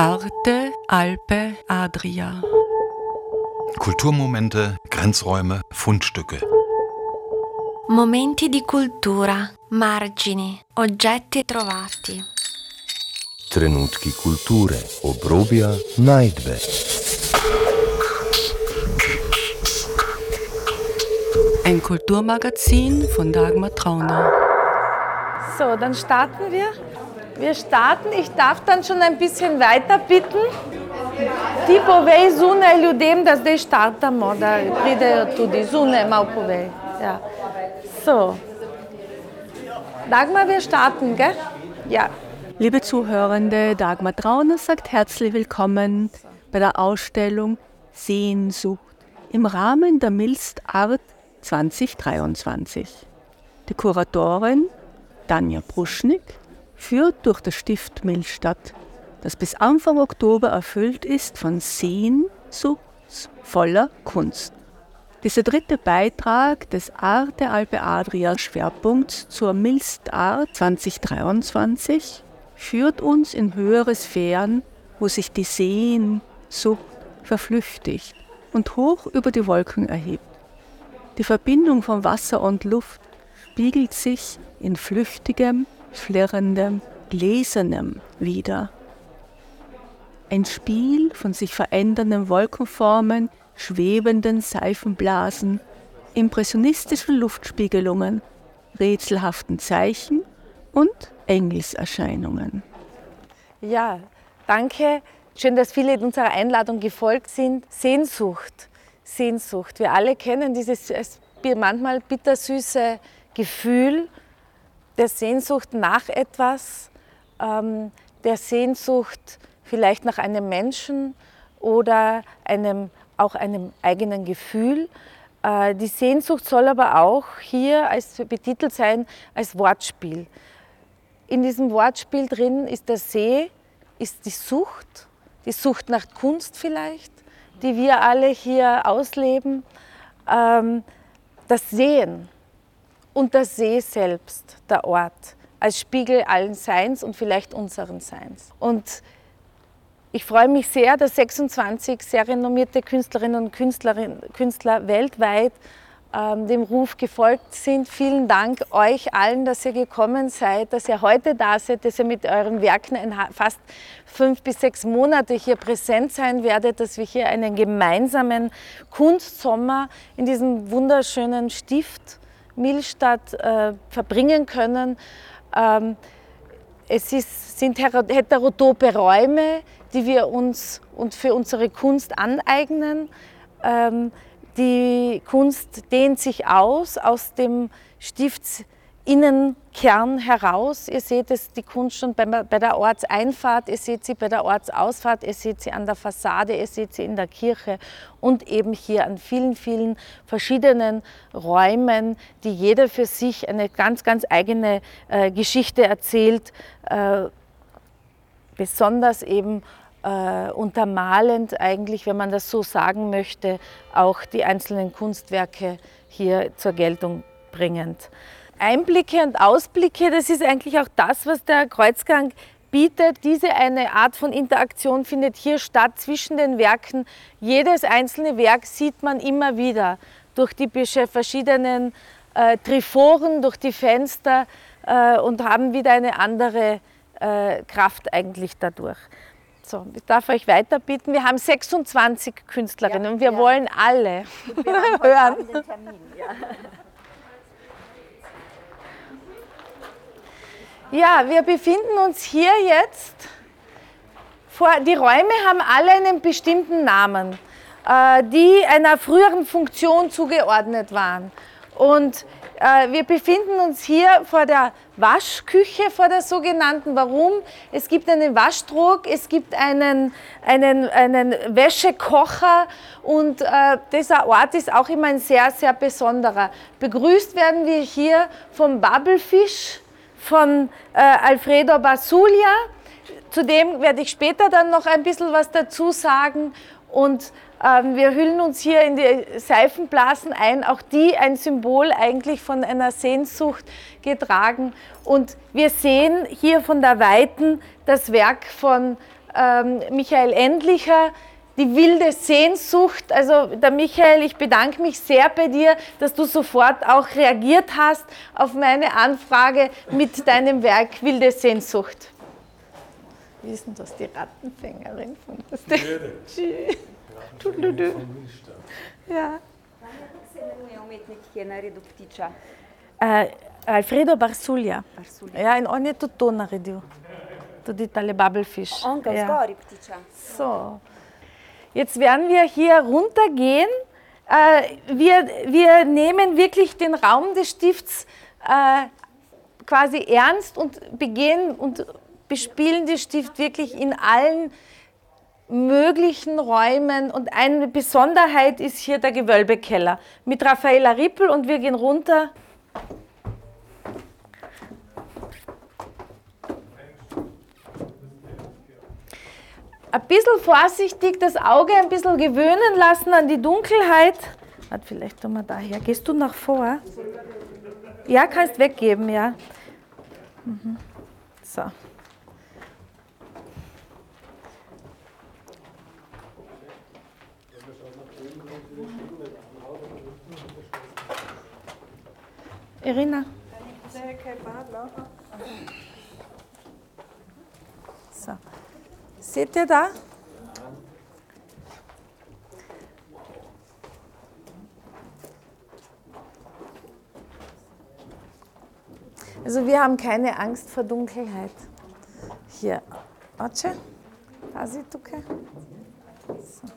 Arte, Alpe, Adria. Kulturmomente, Grenzräume, Fundstücke. Momenti di cultura, margini, oggetti trovati. Trenutki kulture, obrobja, najdbe. Ein Kulturmagazin von Dagmar Trauner. So, dann starten wir. Wir starten. Ich darf dann schon ein bisschen weiter bitten. Ti povej zunaj ljudem, da zdaj startamo, da pridejo tudi zunaj malo povej. Ja. So. Dagmar, wir starten, gell? Ja. Liebe Zuhörende, Dagmar Trauner sagt herzlich willkommen bei der Ausstellung Sehnsucht im Rahmen der Milst Art 2023. Die Kuratorin Tanja Bruschnik führt durch das Stift Milstadt, das bis Anfang Oktober erfüllt ist von sehnsuchtsvoller Kunst. Dieser dritte Beitrag des Arte Alpe Adria Schwerpunkts zur Milst Art 2023 führt uns in höhere Sphären, wo sich die Sehnsucht verflüchtigt und hoch über die Wolken erhebt. Die Verbindung von Wasser und Luft spiegelt sich in flüchtigem, flirrendem, gläsernem wieder. Ein Spiel von sich verändernden Wolkenformen, schwebenden Seifenblasen, impressionistischen Luftspiegelungen, rätselhaften Zeichen und Engelserscheinungen. Ja, danke. Schön, dass viele unserer Einladung gefolgt sind. Sehnsucht, Sehnsucht. Wir alle kennen dieses manchmal bittersüße Gefühl der Sehnsucht nach etwas, ähm, der Sehnsucht vielleicht nach einem Menschen oder einem, auch einem eigenen Gefühl. Äh, die Sehnsucht soll aber auch hier als betitelt sein als Wortspiel. In diesem Wortspiel drin ist der See, ist die Sucht, die Sucht nach Kunst vielleicht, die wir alle hier ausleben, ähm, das Sehen, und der See selbst, der Ort, als Spiegel allen Seins und vielleicht unseren Seins. Und ich freue mich sehr, dass 26 sehr renommierte Künstlerinnen und Künstler weltweit ähm, dem Ruf gefolgt sind. Vielen Dank euch allen, dass ihr gekommen seid, dass ihr heute da seid, dass ihr mit euren Werken fast fünf bis sechs Monate hier präsent sein werdet, dass wir hier einen gemeinsamen Kunstsommer in diesem wunderschönen Stift Milstadt äh, verbringen können. Ähm, es ist, sind heterotope Räume, die wir uns und für unsere Kunst aneignen. Ähm, die Kunst dehnt sich aus aus dem Stifts Innenkern heraus. Ihr seht es, die Kunst schon bei, bei der Ortseinfahrt, ihr seht sie bei der Ortsausfahrt, ihr seht sie an der Fassade, ihr seht sie in der Kirche und eben hier an vielen, vielen verschiedenen Räumen, die jeder für sich eine ganz, ganz eigene äh, Geschichte erzählt, äh, besonders eben äh, untermalend eigentlich, wenn man das so sagen möchte, auch die einzelnen Kunstwerke hier zur Geltung bringend. Einblicke und Ausblicke, das ist eigentlich auch das, was der Kreuzgang bietet. Diese eine Art von Interaktion findet hier statt zwischen den Werken. Jedes einzelne Werk sieht man immer wieder durch die verschiedenen äh, Triforen, durch die Fenster äh, und haben wieder eine andere äh, Kraft eigentlich dadurch. So, ich darf euch weiter bitten. Wir haben 26 Künstlerinnen ja, und wir ja. wollen alle wir hören. Ja. Wir befinden uns hier jetzt vor, die Räume haben alle einen bestimmten Namen, äh, die einer früheren Funktion zugeordnet waren. Und äh, wir befinden uns hier vor der Waschküche, vor der sogenannten. Warum? Es gibt einen Waschtrog, es gibt einen, einen, einen Wäschekocher und äh, dieser Ort ist auch immer ein sehr, sehr besonderer. Begrüßt werden wir hier vom Bubblefish von äh, Alfredo Basulia. Zudem werde ich später dann noch ein bisschen was dazu sagen. Und ähm, wir hüllen uns hier in die Seifenblasen ein, auch die ein Symbol eigentlich von einer Sehnsucht getragen. Und wir sehen hier von der Weiten das Werk von ähm, Michael Endlicher, die wilde Sehnsucht. Also der Michael, ich bedanke mich sehr bei dir, dass du sofort auch reagiert hast auf meine Anfrage mit deinem Werk Wilde Sehnsucht. Wie ist denn das, die Rattenfängerin von der Stage? Ja. Äh, Alfredo Barsulja. Ja, in on je tudi to naredil. Tudi tale Bubblefish. On ga ja. vzgori ptiča. So. Jetzt werden wir hier runtergehen. Äh, wir, wir nehmen wirklich den Raum des Stifts äh, quasi ernst und begehen und bespielen den Stift wirklich in allen möglichen Räumen. Und eine Besonderheit ist hier der Gewölbekeller mit Raffaella Rippel und wir gehen runter. Ein bisschen vorsichtig das Auge ein bisschen gewöhnen lassen an die Dunkelheit. Warte, vielleicht tun wir daher. Gehst du nach vor? Ja, kannst weggeben, ja. Mhm. So. Irina. So. Seht ihr da? Also wir haben keine Angst vor Dunkelheit. Hier, Oce, Asituke. So.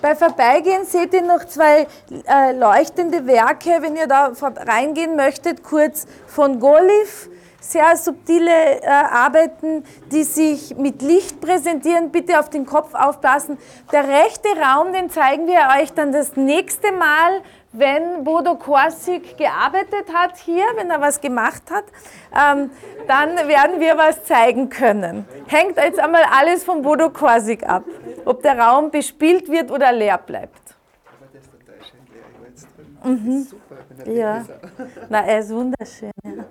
Bei Vorbeigehen seht ihr noch zwei äh, leuchtende Werke, wenn ihr da reingehen möchtet, kurz von Golif. Sehr subtile äh, Arbeiten, die sich mit Licht präsentieren. Bitte auf den Kopf aufpassen. Der rechte Raum, den zeigen wir euch dann das nächste Mal, wenn Bodo Korsig gearbeitet hat hier, wenn er was gemacht hat. Ähm, dann werden wir was zeigen können. Hängt jetzt einmal alles von Bodo Korsig ab, ob der Raum bespielt wird oder leer bleibt. Mhm. Ja, na, er ist wunderschön. Ja.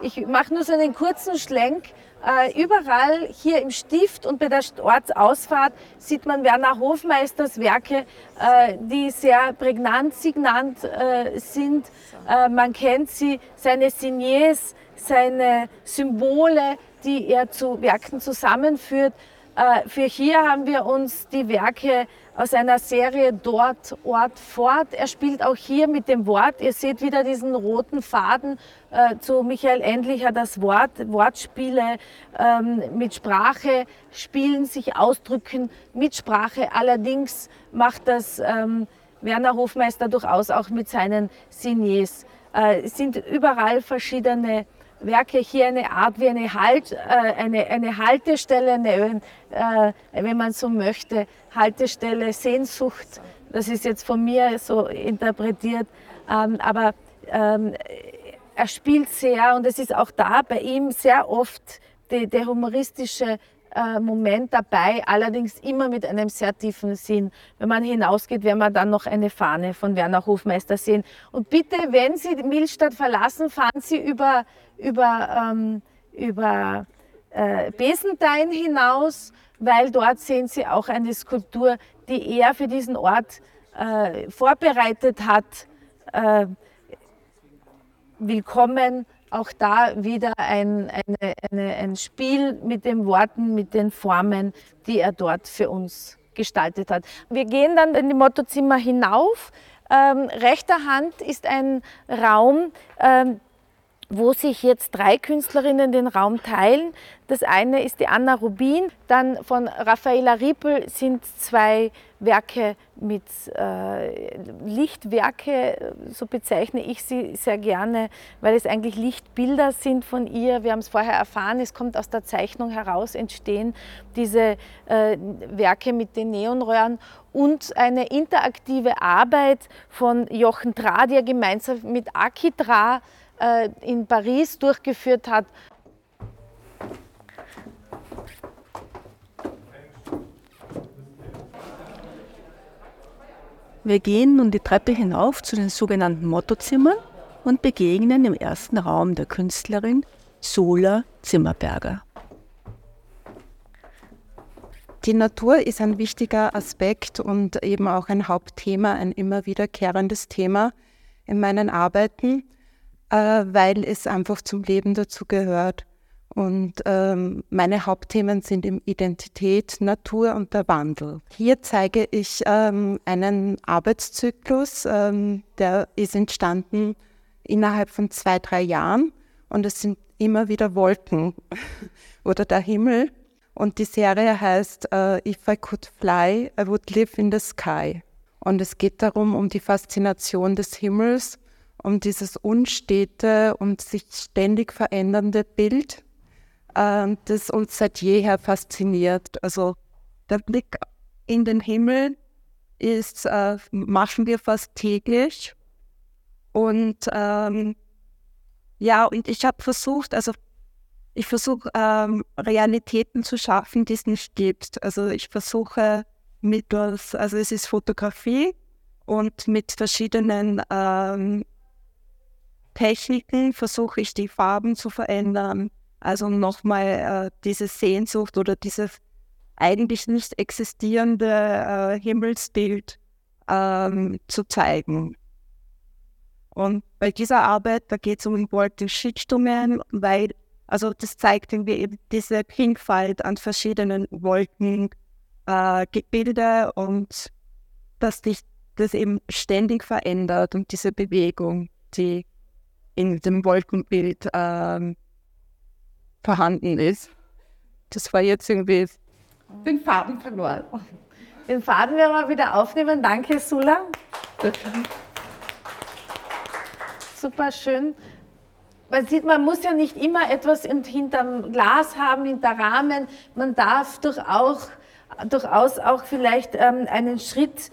Ich mache nur so einen kurzen Schlenk. Äh, überall hier im Stift und bei der Ortsausfahrt sieht man Werner Hofmeisters Werke, äh, die sehr prägnant, signant äh, sind. Äh, man kennt sie, seine Signes, seine Symbole, die er zu Werken zusammenführt. Äh, Für hier haben wir uns die Werke aus einer Serie Dort, Ort, Fort. Er spielt auch hier mit dem Wort. Ihr seht wieder diesen roten Faden äh, zu Michael Endlicher, das Wort, Wortspiele ähm, mit Sprache spielen, sich ausdrücken mit Sprache. Allerdings macht das ähm, Werner Hofmeister durchaus auch mit seinen Signes. Äh, es sind überall verschiedene Werke hier eine Art wie eine, halt, äh, eine, eine Haltestelle, eine, äh, wenn man so möchte, Haltestelle, Sehnsucht. Das ist jetzt von mir so interpretiert. Ähm, aber ähm, er spielt sehr und es ist auch da bei ihm sehr oft die, der humoristische Moment dabei, allerdings immer mit einem sehr tiefen Sinn. Wenn man hinausgeht, werden wir dann noch eine Fahne von Werner Hofmeister sehen. Und bitte, wenn Sie Milstadt verlassen, fahren Sie über, über, ähm, über äh, Besentein hinaus, weil dort sehen Sie auch eine Skulptur, die er für diesen Ort äh, vorbereitet hat. Äh, willkommen. Auch da wieder ein, eine, eine, ein Spiel mit den Worten, mit den Formen, die er dort für uns gestaltet hat. Wir gehen dann in die Mottozimmer hinauf. Ähm, rechter Hand ist ein Raum, ähm, wo sich jetzt drei Künstlerinnen den Raum teilen. Das eine ist die Anna Rubin, dann von Raffaella Riepel sind zwei Werke mit äh, Lichtwerke, so bezeichne ich sie sehr gerne, weil es eigentlich Lichtbilder sind von ihr. Wir haben es vorher erfahren, es kommt aus der Zeichnung heraus, entstehen diese äh, Werke mit den Neonröhren und eine interaktive Arbeit von Jochen Tra, die er gemeinsam mit Aki Tra äh, in Paris durchgeführt hat. Wir gehen nun die Treppe hinauf zu den sogenannten Mottozimmern und begegnen im ersten Raum der Künstlerin Sola Zimmerberger. Die Natur ist ein wichtiger Aspekt und eben auch ein Hauptthema, ein immer wiederkehrendes Thema in meinen Arbeiten, äh, weil es einfach zum Leben dazu gehört. Und ähm, meine Hauptthemen sind eben Identität, Natur und der Wandel. Hier zeige ich ähm, einen Arbeitszyklus, ähm, der ist entstanden innerhalb von zwei, drei Jahren und es sind immer wieder Wolken oder der Himmel und die Serie heißt uh, If I Could Fly, I Would Live in the Sky. Und es geht darum, um die Faszination des Himmels, um dieses unstete und sich ständig verändernde Bild, uh, das uns seit jeher fasziniert. Also der Blick in den Himmel ist, uh, machen wir fast täglich. Und ähm, ja, und ich habe versucht, also ich versuche ähm, Realitäten zu schaffen, die es nicht gibt. Also ich versuche mittels, also es ist Fotografie und mit verschiedenen ähm, Techniken versuche ich die Farben zu verändern. Also nochmal äh, diese Sehnsucht oder dieses eigentlich nicht existierende äh, Himmelsbild ähm, zu zeigen. Und bei dieser Arbeit, da geht es um Wolkenschichtungen, weil also das zeigt irgendwie eben diese Vielfalt an verschiedenen Wolkengebilde äh, und dass sich das eben ständig verändert und diese Bewegung, die in dem Wolkenbild ähm, vorhanden ist. Das war jetzt irgendwie den Faden verloren. Den Faden werden wir wieder aufnehmen. Danke, Sula. Super schön man sieht, man muss ja nicht immer etwas hinterm Glas haben, hinter Rahmen. Man darf durchaus, durchaus auch vielleicht ähm, einen Schritt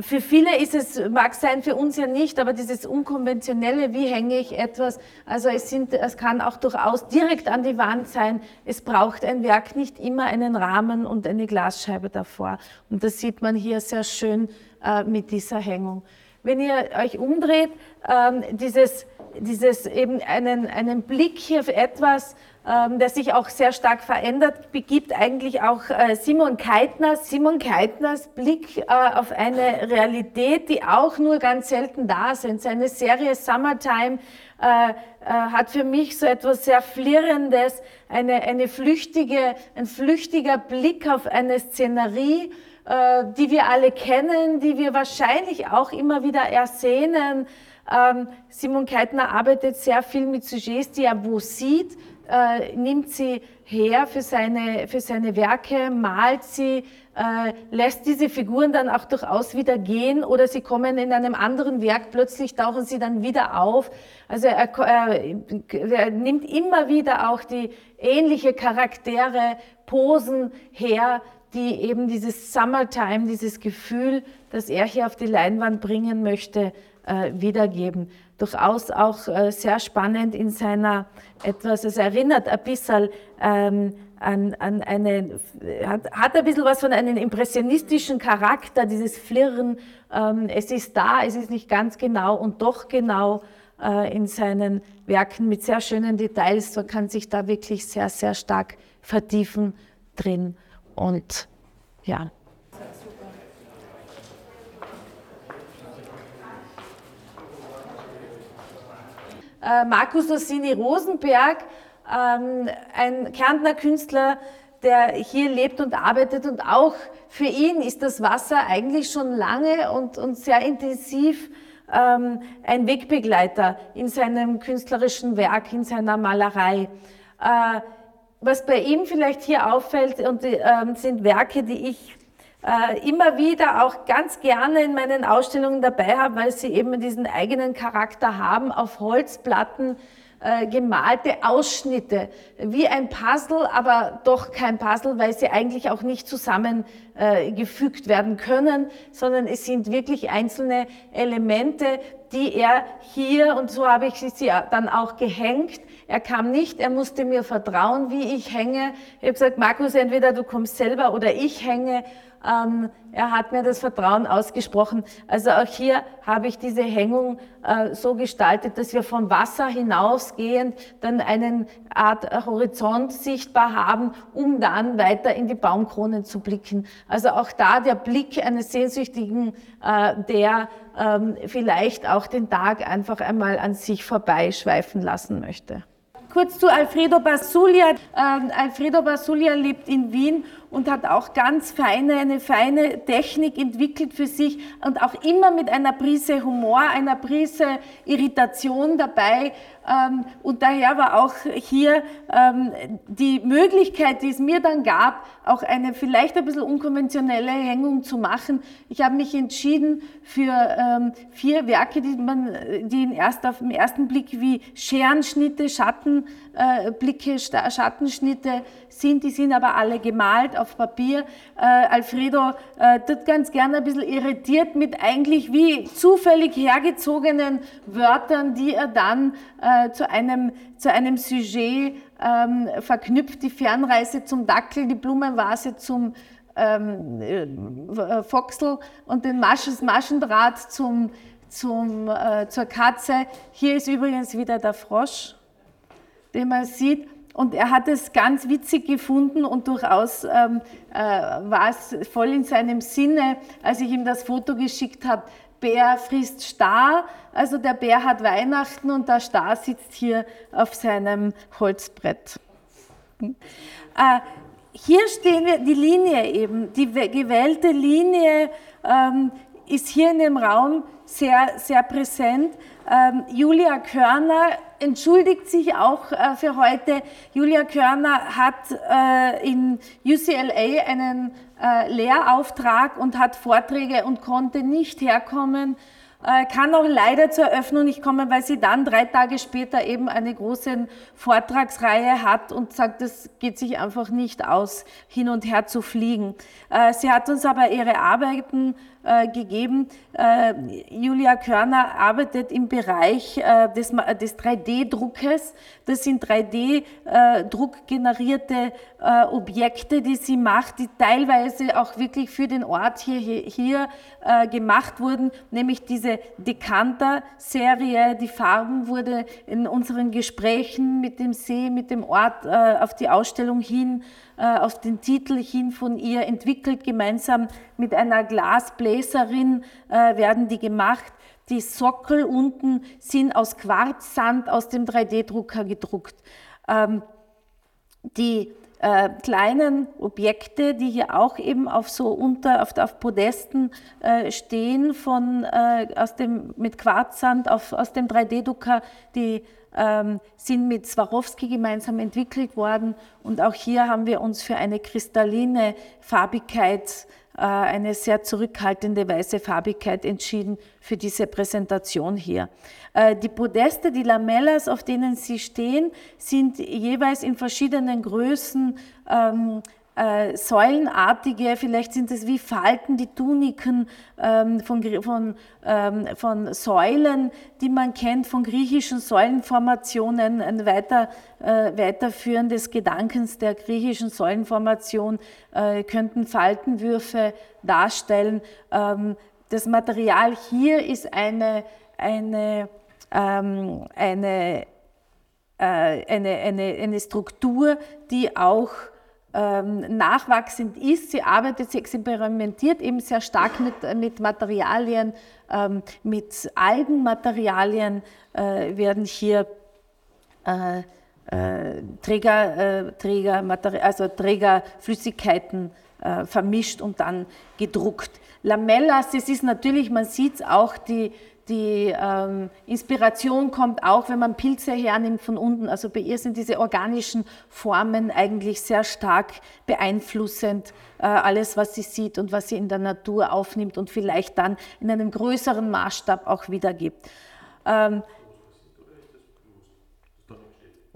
für viele ist es, mag sein, für uns ja nicht, aber dieses Unkonventionelle, wie hänge ich etwas, also es, sind, es kann auch durchaus direkt an die Wand sein. Es braucht ein Werk nicht immer einen Rahmen und eine Glasscheibe davor. Und das sieht man hier sehr schön äh, mit dieser Hängung. Wenn ihr euch umdreht, ähm, dieses dieses eben einen, einen Blick hier auf etwas, ähm, der sich auch sehr stark verändert, begibt eigentlich auch äh, Simon Keitner. Simon Keitners Blick äh, auf eine Realität, die auch nur ganz selten da ist. Seine Serie Summertime äh, äh, hat für mich so etwas sehr Flirrendes, eine, eine flüchtige, ein flüchtiger Blick auf eine Szenerie, äh, die wir alle kennen, die wir wahrscheinlich auch immer wieder ersehnen. Ähm, Simon Keitner arbeitet sehr viel mit Sujets, die er wo sieht, äh, nimmt sie her für seine, für seine Werke, malt sie, äh, lässt diese Figuren dann auch durchaus wieder gehen oder sie kommen in einem anderen Werk, plötzlich tauchen sie dann wieder auf. Also er, er, er nimmt immer wieder auch die ähnliche Charaktere, Posen her, die eben dieses Summertime, dieses Gefühl, das er hier auf die Leinwand bringen möchte, äh, wiedergeben. Durchaus auch äh, sehr spannend in seiner etwas, es erinnert ein bisschen ähm, an, an eine, hat, hat ein bisschen was von einem impressionistischen Charakter, dieses Flirren, ähm, es ist da, es ist nicht ganz genau und doch genau äh, in seinen Werken mit sehr schönen Details, man kann sich da wirklich sehr, sehr stark vertiefen drin und ja. Äh, Markus Ossini Rosenberg, ähm, ein Kärntner Künstler, der hier lebt und arbeitet und auch für ihn ist das Wasser eigentlich schon lange und, und sehr intensiv ähm, ein Wegbegleiter in seinem künstlerischen Werk, in seiner Malerei. Äh, was bei ihm vielleicht hier auffällt, und, äh, sind Werke, die ich äh, immer wieder auch ganz gerne in meinen Ausstellungen dabei habe, weil sie eben diesen eigenen Charakter haben, auf Holzplatten äh, gemalte Ausschnitte, wie ein Puzzle, aber doch kein Puzzle, weil sie eigentlich auch nicht zusammengefügt äh, werden können, sondern es sind wirklich einzelne Elemente, die er hier, und so habe ich sie dann auch gehängt, er kam nicht, er musste mir vertrauen, wie ich hänge. Ich habe gesagt, Markus, entweder du kommst selber oder ich hänge. Ähm, er hat mir das Vertrauen ausgesprochen. Also auch hier habe ich diese Hängung äh, so gestaltet, dass wir vom Wasser hinausgehend dann einen Art Horizont sichtbar haben, um dann weiter in die Baumkronen zu blicken. Also auch da der Blick eines Sehnsüchtigen, äh, der ähm, vielleicht auch den Tag einfach einmal an sich vorbeischweifen lassen möchte. Kurz zu Alfredo Basulia. Ähm, Alfredo Basulia lebt in Wien und hat auch ganz feine, eine feine Technik entwickelt für sich und auch immer mit einer Prise Humor, einer Prise Irritation dabei. Ähm, und daher war auch hier ähm, die Möglichkeit, die es mir dann gab, auch eine vielleicht ein bisschen unkonventionelle Hängung zu machen. Ich habe mich entschieden für ähm, vier Werke, die man, die in erst auf den ersten Blick wie Scherenschnitte, Schattenblicke, Schattenschnitte sind. Die sind aber alle gemalt auf Papier. Äh, Alfredo äh, tut ganz gerne ein bisschen irritiert mit eigentlich wie zufällig hergezogenen Wörtern, die er dann äh, zu, einem, zu einem Sujet ähm, verknüpft. Die Fernreise zum Dackel, die Blumenvase zum ähm, äh, Foxel und den Masch Maschendraht zum, zum, äh, zur Katze. Hier ist übrigens wieder der Frosch, den man sieht. Und er hat es ganz witzig gefunden und durchaus ähm, äh, war es voll in seinem Sinne, als ich ihm das Foto geschickt habe. Bär frisst Star, also der Bär hat Weihnachten und der Star sitzt hier auf seinem Holzbrett. Äh, hier stehen wir, die Linie eben, die gewählte Linie ähm, ist hier in dem Raum sehr, sehr präsent. Ähm, Julia Körner entschuldigt sich auch äh, für heute. Julia Körner hat äh, in UCLA einen äh, Lehrauftrag und hat Vorträge und konnte nicht herkommen. Äh, kann auch leider zur Eröffnung nicht kommen, weil sie dann drei Tage später eben eine große Vortragsreihe hat und sagt, es geht sich einfach nicht aus, hin und her zu fliegen. Äh, sie hat uns aber ihre Arbeiten äh, gegeben. Äh, Julia Körner arbeitet im Bereich äh, des, des 3D-Druckes. Das sind 3D-druckgenerierte äh, Objekte, die sie macht, die teilweise auch wirklich für den Ort hier, hier, hier gemacht wurden, nämlich diese Dekanter-Serie. Die Farben wurde in unseren Gesprächen mit dem See, mit dem Ort auf die Ausstellung hin äh, auf den Titel hin von ihr entwickelt. Gemeinsam mit einer Glasbläserin äh, werden die gemacht. Die Sockel unten sind aus Quarzsand aus dem 3D-Drucker gedruckt. Ähm, die äh, kleinen Objekte, die hier auch eben auf so unter, auf, auf Podesten äh, stehen, von, äh, aus dem, mit Quarzsand auf, aus dem 3D-Drucker, die ähm, sind mit Swarovski gemeinsam entwickelt worden. Und auch hier haben wir uns für eine kristalline Farbigkeit, äh, eine sehr zurückhaltende weiße Farbigkeit entschieden für diese Präsentation hier. Äh, die Podeste, die Lamellas, auf denen sie stehen, sind jeweils in verschiedenen Größen ähm, äh, säulenartige, vielleicht sind es wie Falten, die Tuniken ähm, von, von, ähm, von Säulen, die man kennt, von griechischen Säulenformationen, ein weiter, äh, Weiterführen Gedankens der griechischen Säulenformation äh, könnten Faltenwürfe darstellen. Ähm, das Material hier ist eine, eine, ähm, eine, äh, eine, eine, eine Struktur, die auch nachwachsend ist. Sie arbeitet, sie experimentiert eben sehr stark mit, mit Materialien, ähm, mit Algenmaterialien äh, werden hier äh, äh, Träger, äh, Träger, also Trägerflüssigkeiten äh, vermischt und dann gedruckt. Lamellas, es ist natürlich, man sieht es auch, die, die ähm, Inspiration kommt auch, wenn man Pilze hernimmt von unten. Also bei ihr sind diese organischen Formen eigentlich sehr stark beeinflussend. Äh, alles, was sie sieht und was sie in der Natur aufnimmt und vielleicht dann in einem größeren Maßstab auch wiedergibt. Ähm,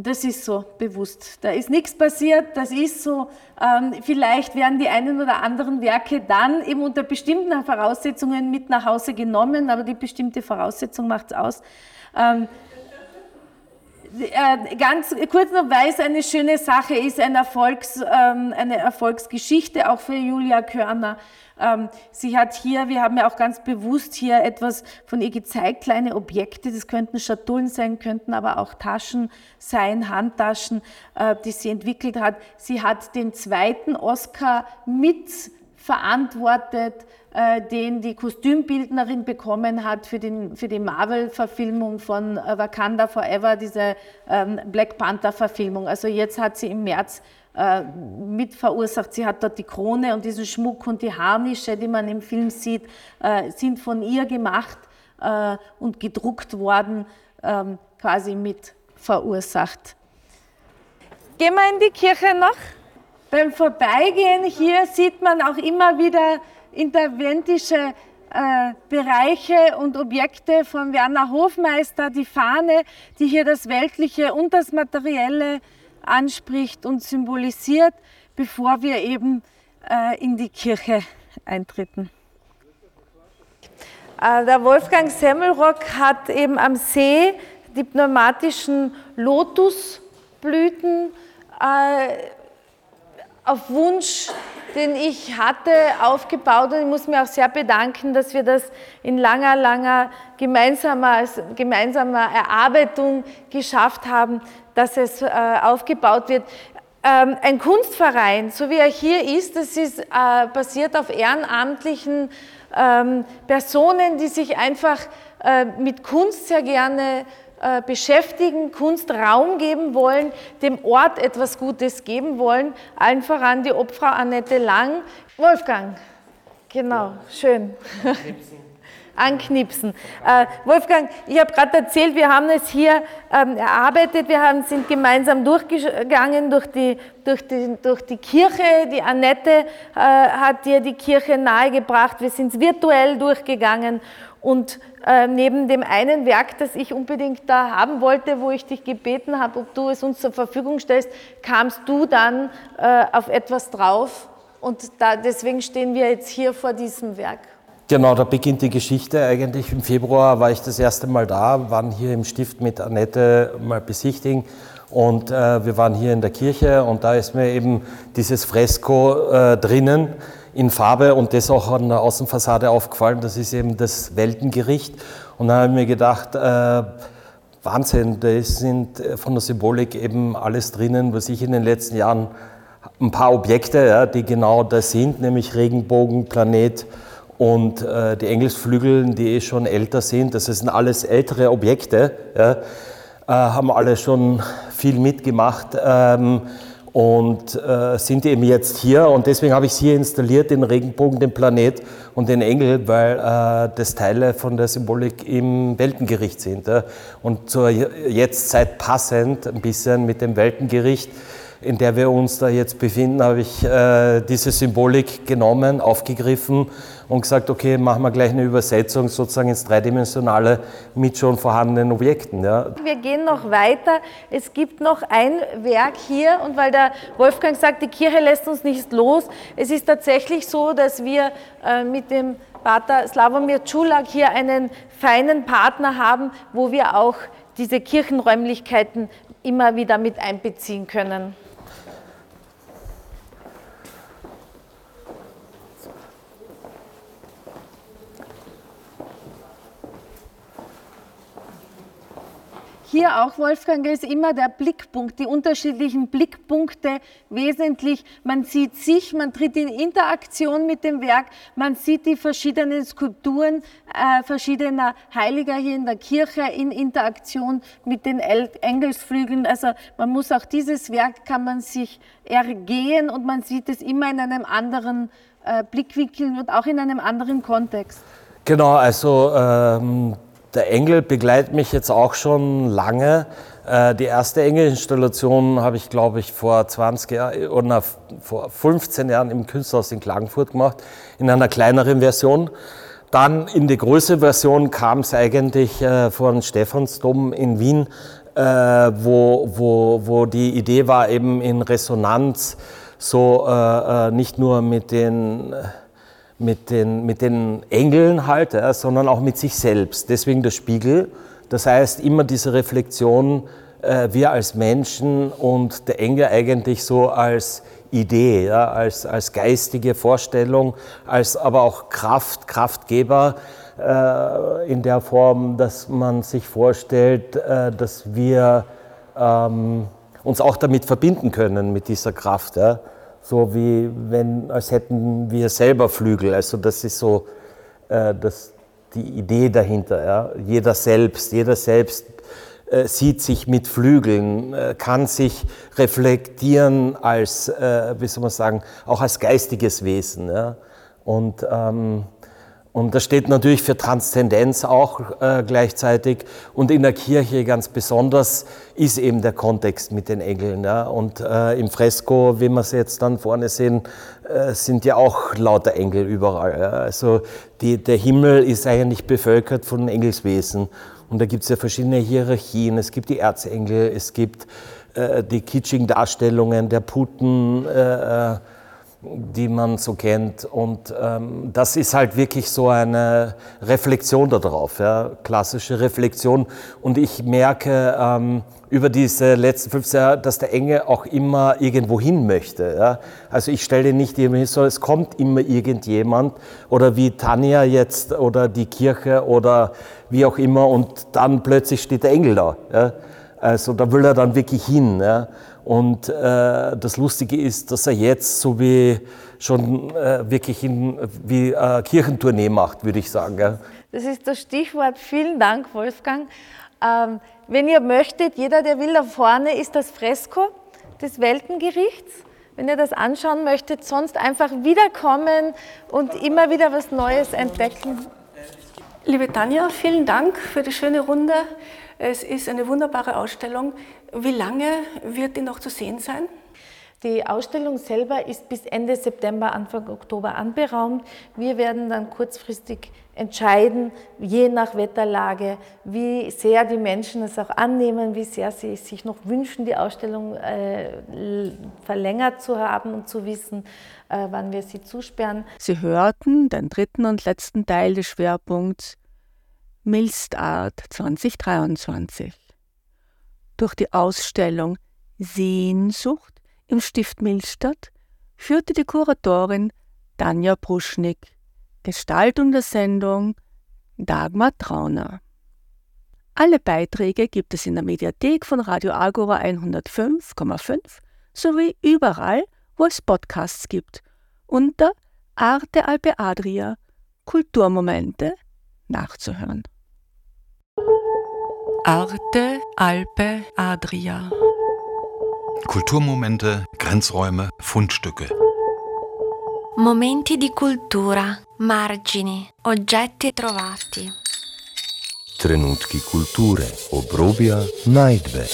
das ist so bewusst. Da ist nichts passiert, das ist so. Ähm, vielleicht werden die einen oder anderen Werke dann eben unter bestimmten Voraussetzungen mit nach Hause genommen, aber die bestimmte Voraussetzung macht es aus. Äh, ganz kurz noch, weil es eine schöne Sache ist, ein Erfolgs, ähm, eine Erfolgsgeschichte auch für Julia Körner. Ähm, sie hat hier, wir haben ja auch ganz bewusst hier etwas von ihr gezeigt, kleine Objekte, das könnten Schatullen sein, könnten aber auch Taschen sein, Handtaschen, äh, die sie entwickelt hat. Sie hat den zweiten Oscar mit verantwortet, äh, den die Kostümbildnerin bekommen hat für, den, für die Marvel-Verfilmung von äh, Wakanda Forever, diese ähm, Black Panther-Verfilmung. Also jetzt hat sie im März äh, mit verursacht. Sie hat dort die Krone und diesen Schmuck und die Harnische, die man im Film sieht, äh, sind von ihr gemacht äh, und gedruckt worden, ähm, quasi mit verursacht. Gehen wir in die Kirche noch? Beim Vorbeigehen hier sieht man auch immer wieder interventische äh, Bereiche und Objekte von Werner Hofmeister, die Fahne, die hier das Weltliche und das Materielle anspricht und symbolisiert, bevor wir eben äh, in die Kirche eintreten. Äh, der Wolfgang Semmelrock hat eben am See die pneumatischen Lotusblüten äh, auf Wunsch, den ich hatte, aufgebaut und ich muss mir auch sehr bedanken, dass wir das in langer, langer gemeinsamer, gemeinsamer Erarbeitung geschafft haben, dass es äh, aufgebaut wird. Ähm, ein Kunstverein, so wie er hier ist, das ist äh, basiert auf ehrenamtlichen ähm, Personen, die sich einfach äh, mit Kunst sehr gerne beschäftigen, Kunst Raum geben wollen, dem Ort etwas Gutes geben wollen. Allen voran die Obfrau Annette Lang. Wolfgang, genau, schön. Anknipsen. Äh, Wolfgang, ich habe gerade erzählt, wir haben es hier ähm, erarbeitet, wir haben, sind gemeinsam durchgegangen durch die, durch, die, durch die Kirche. Die Annette äh, hat dir die Kirche nahegebracht, wir sind virtuell durchgegangen und äh, neben dem einen Werk, das ich unbedingt da haben wollte, wo ich dich gebeten habe, ob du es uns zur Verfügung stellst, kamst du dann äh, auf etwas drauf. Und da, deswegen stehen wir jetzt hier vor diesem Werk. Genau, da beginnt die Geschichte. Eigentlich im Februar war ich das erste Mal da, waren hier im Stift mit Annette mal besichtigen und äh, wir waren hier in der Kirche und da ist mir eben dieses Fresko äh, drinnen in Farbe und das auch an der Außenfassade aufgefallen. Das ist eben das Weltengericht. Und dann habe ich mir gedacht, äh, Wahnsinn, da sind von der Symbolik eben alles drinnen, was ich in den letzten Jahren, ein paar Objekte, ja, die genau das sind, nämlich Regenbogen, Planet und äh, die Engelsflügel, die eh schon älter sind. Das sind alles ältere Objekte, ja, äh, haben alle schon viel mitgemacht. Ähm, und äh, sind eben jetzt hier und deswegen habe ich es hier installiert, den Regenbogen, den Planet und den Engel, weil äh, das Teile von der Symbolik im Weltengericht sind. Ja. Und zur Jetztzeit passend ein bisschen mit dem Weltengericht in der wir uns da jetzt befinden, habe ich äh, diese Symbolik genommen, aufgegriffen und gesagt, okay, machen wir gleich eine Übersetzung sozusagen ins Dreidimensionale mit schon vorhandenen Objekten. Ja. Wir gehen noch weiter. Es gibt noch ein Werk hier und weil der Wolfgang sagt, die Kirche lässt uns nicht los, es ist tatsächlich so, dass wir äh, mit dem Pater Slavomir Čulak hier einen feinen Partner haben, wo wir auch diese Kirchenräumlichkeiten immer wieder mit einbeziehen können. Hier auch, Wolfgang, ist immer der Blickpunkt, die unterschiedlichen Blickpunkte wesentlich. Man sieht sich, man tritt in Interaktion mit dem Werk, man sieht die verschiedenen Skulpturen äh, verschiedener Heiliger hier in der Kirche in Interaktion mit den Engelsflügeln. Also man muss auch dieses Werk, kann man sich ergehen und man sieht es immer in einem anderen äh, Blickwinkel und auch in einem anderen Kontext. Genau, also ähm der Engel begleitet mich jetzt auch schon lange. Äh, die erste Engelinstallation habe ich, glaube ich, vor 20 Jahren oder vor 15 Jahren im Künstlerhaus in Klagenfurt gemacht, in einer kleineren Version. Dann in die größere Version kam es eigentlich äh, vor den Stephansdom in Wien, äh, wo, wo, wo die Idee war, eben in Resonanz so nicht nur mit den mit den, mit den Engeln halt, ja, sondern auch mit sich selbst. Deswegen der Spiegel. Das heißt, immer diese Reflexion äh, wir als Menschen und der Engel eigentlich so als Idee, ja, als, als geistige Vorstellung, als aber auch Kraft, Kraftgeber äh, in der Form, dass man sich vorstellt, äh, dass wir ähm, uns auch damit verbinden können, mit dieser Kraft. Ja. So wie wenn, als hätten wir selber Flügel. Also das ist so äh, das, die Idee dahinter. Ja. Jeder selbst, jeder selbst äh, sieht sich mit Flügeln, äh, kann sich reflektieren als, äh, wie soll man sagen, auch als geistiges Wesen. Ja? Und, ähm, und das steht natürlich für Transzendenz auch äh, gleichzeitig. Und in der Kirche ganz besonders ist eben der Kontext mit den Engeln. Ja? Und äh, im Fresko, wie wir es jetzt dann vorne sehen, äh, sind ja auch lauter Engel überall. Ja? Also die, der Himmel ist eigentlich bevölkert von Engelswesen. Und da gibt es ja verschiedene Hierarchien. Es gibt die Erzengel, es gibt äh, die kitschigen Darstellungen der Puten, äh, äh, die man so kennt. Und ähm, das ist halt wirklich so eine Reflexion darauf, ja? klassische Reflexion. Und ich merke ähm, über diese letzten 15 Jahre, dass der Engel auch immer irgendwo hin möchte. Ja? Also ich stelle nicht immer so, es kommt immer irgendjemand oder wie Tanja jetzt oder die Kirche oder wie auch immer und dann plötzlich steht der Engel da. Ja? Also da will er dann wirklich hin. Ja? Und äh, das Lustige ist, dass er jetzt so wie schon äh, wirklich in, wie äh, Kirchentournee macht, würde ich sagen. Ja? Das ist das Stichwort. Vielen Dank, Wolfgang. Ähm, wenn ihr möchtet, jeder, der will, da vorne ist das Fresko des Weltengerichts. Wenn ihr das anschauen möchtet, sonst einfach wiederkommen und immer wieder was Neues entdecken. Liebe Tanja, vielen Dank für die schöne Runde. Es ist eine wunderbare Ausstellung. Wie lange wird die noch zu sehen sein? Die Ausstellung selber ist bis Ende September, Anfang Oktober anberaumt. Wir werden dann kurzfristig entscheiden, je nach Wetterlage, wie sehr die Menschen es auch annehmen, wie sehr sie sich noch wünschen, die Ausstellung äh, verlängert zu haben und zu wissen, äh, wann wir sie zusperren. Sie hörten den dritten und letzten Teil des Schwerpunkts Milstart 2023. Durch die Ausstellung Sehnsucht im Stift Milstadt führte die Kuratorin Tanja Bruschnik, Gestaltung der Sendung Dagmar Trauner. Alle Beiträge gibt es in der Mediathek von Radio Agora 105,5 sowie überall, wo es Podcasts gibt, unter Arte Alpe Adria Kulturmomente nachzuhören. Arte Alpe Adria. Kulturmomente, Grenzräume, Fundstücke. Momenti di cultura, margini, oggetti trovati. Trenutki kulture, obrobja, najdbe.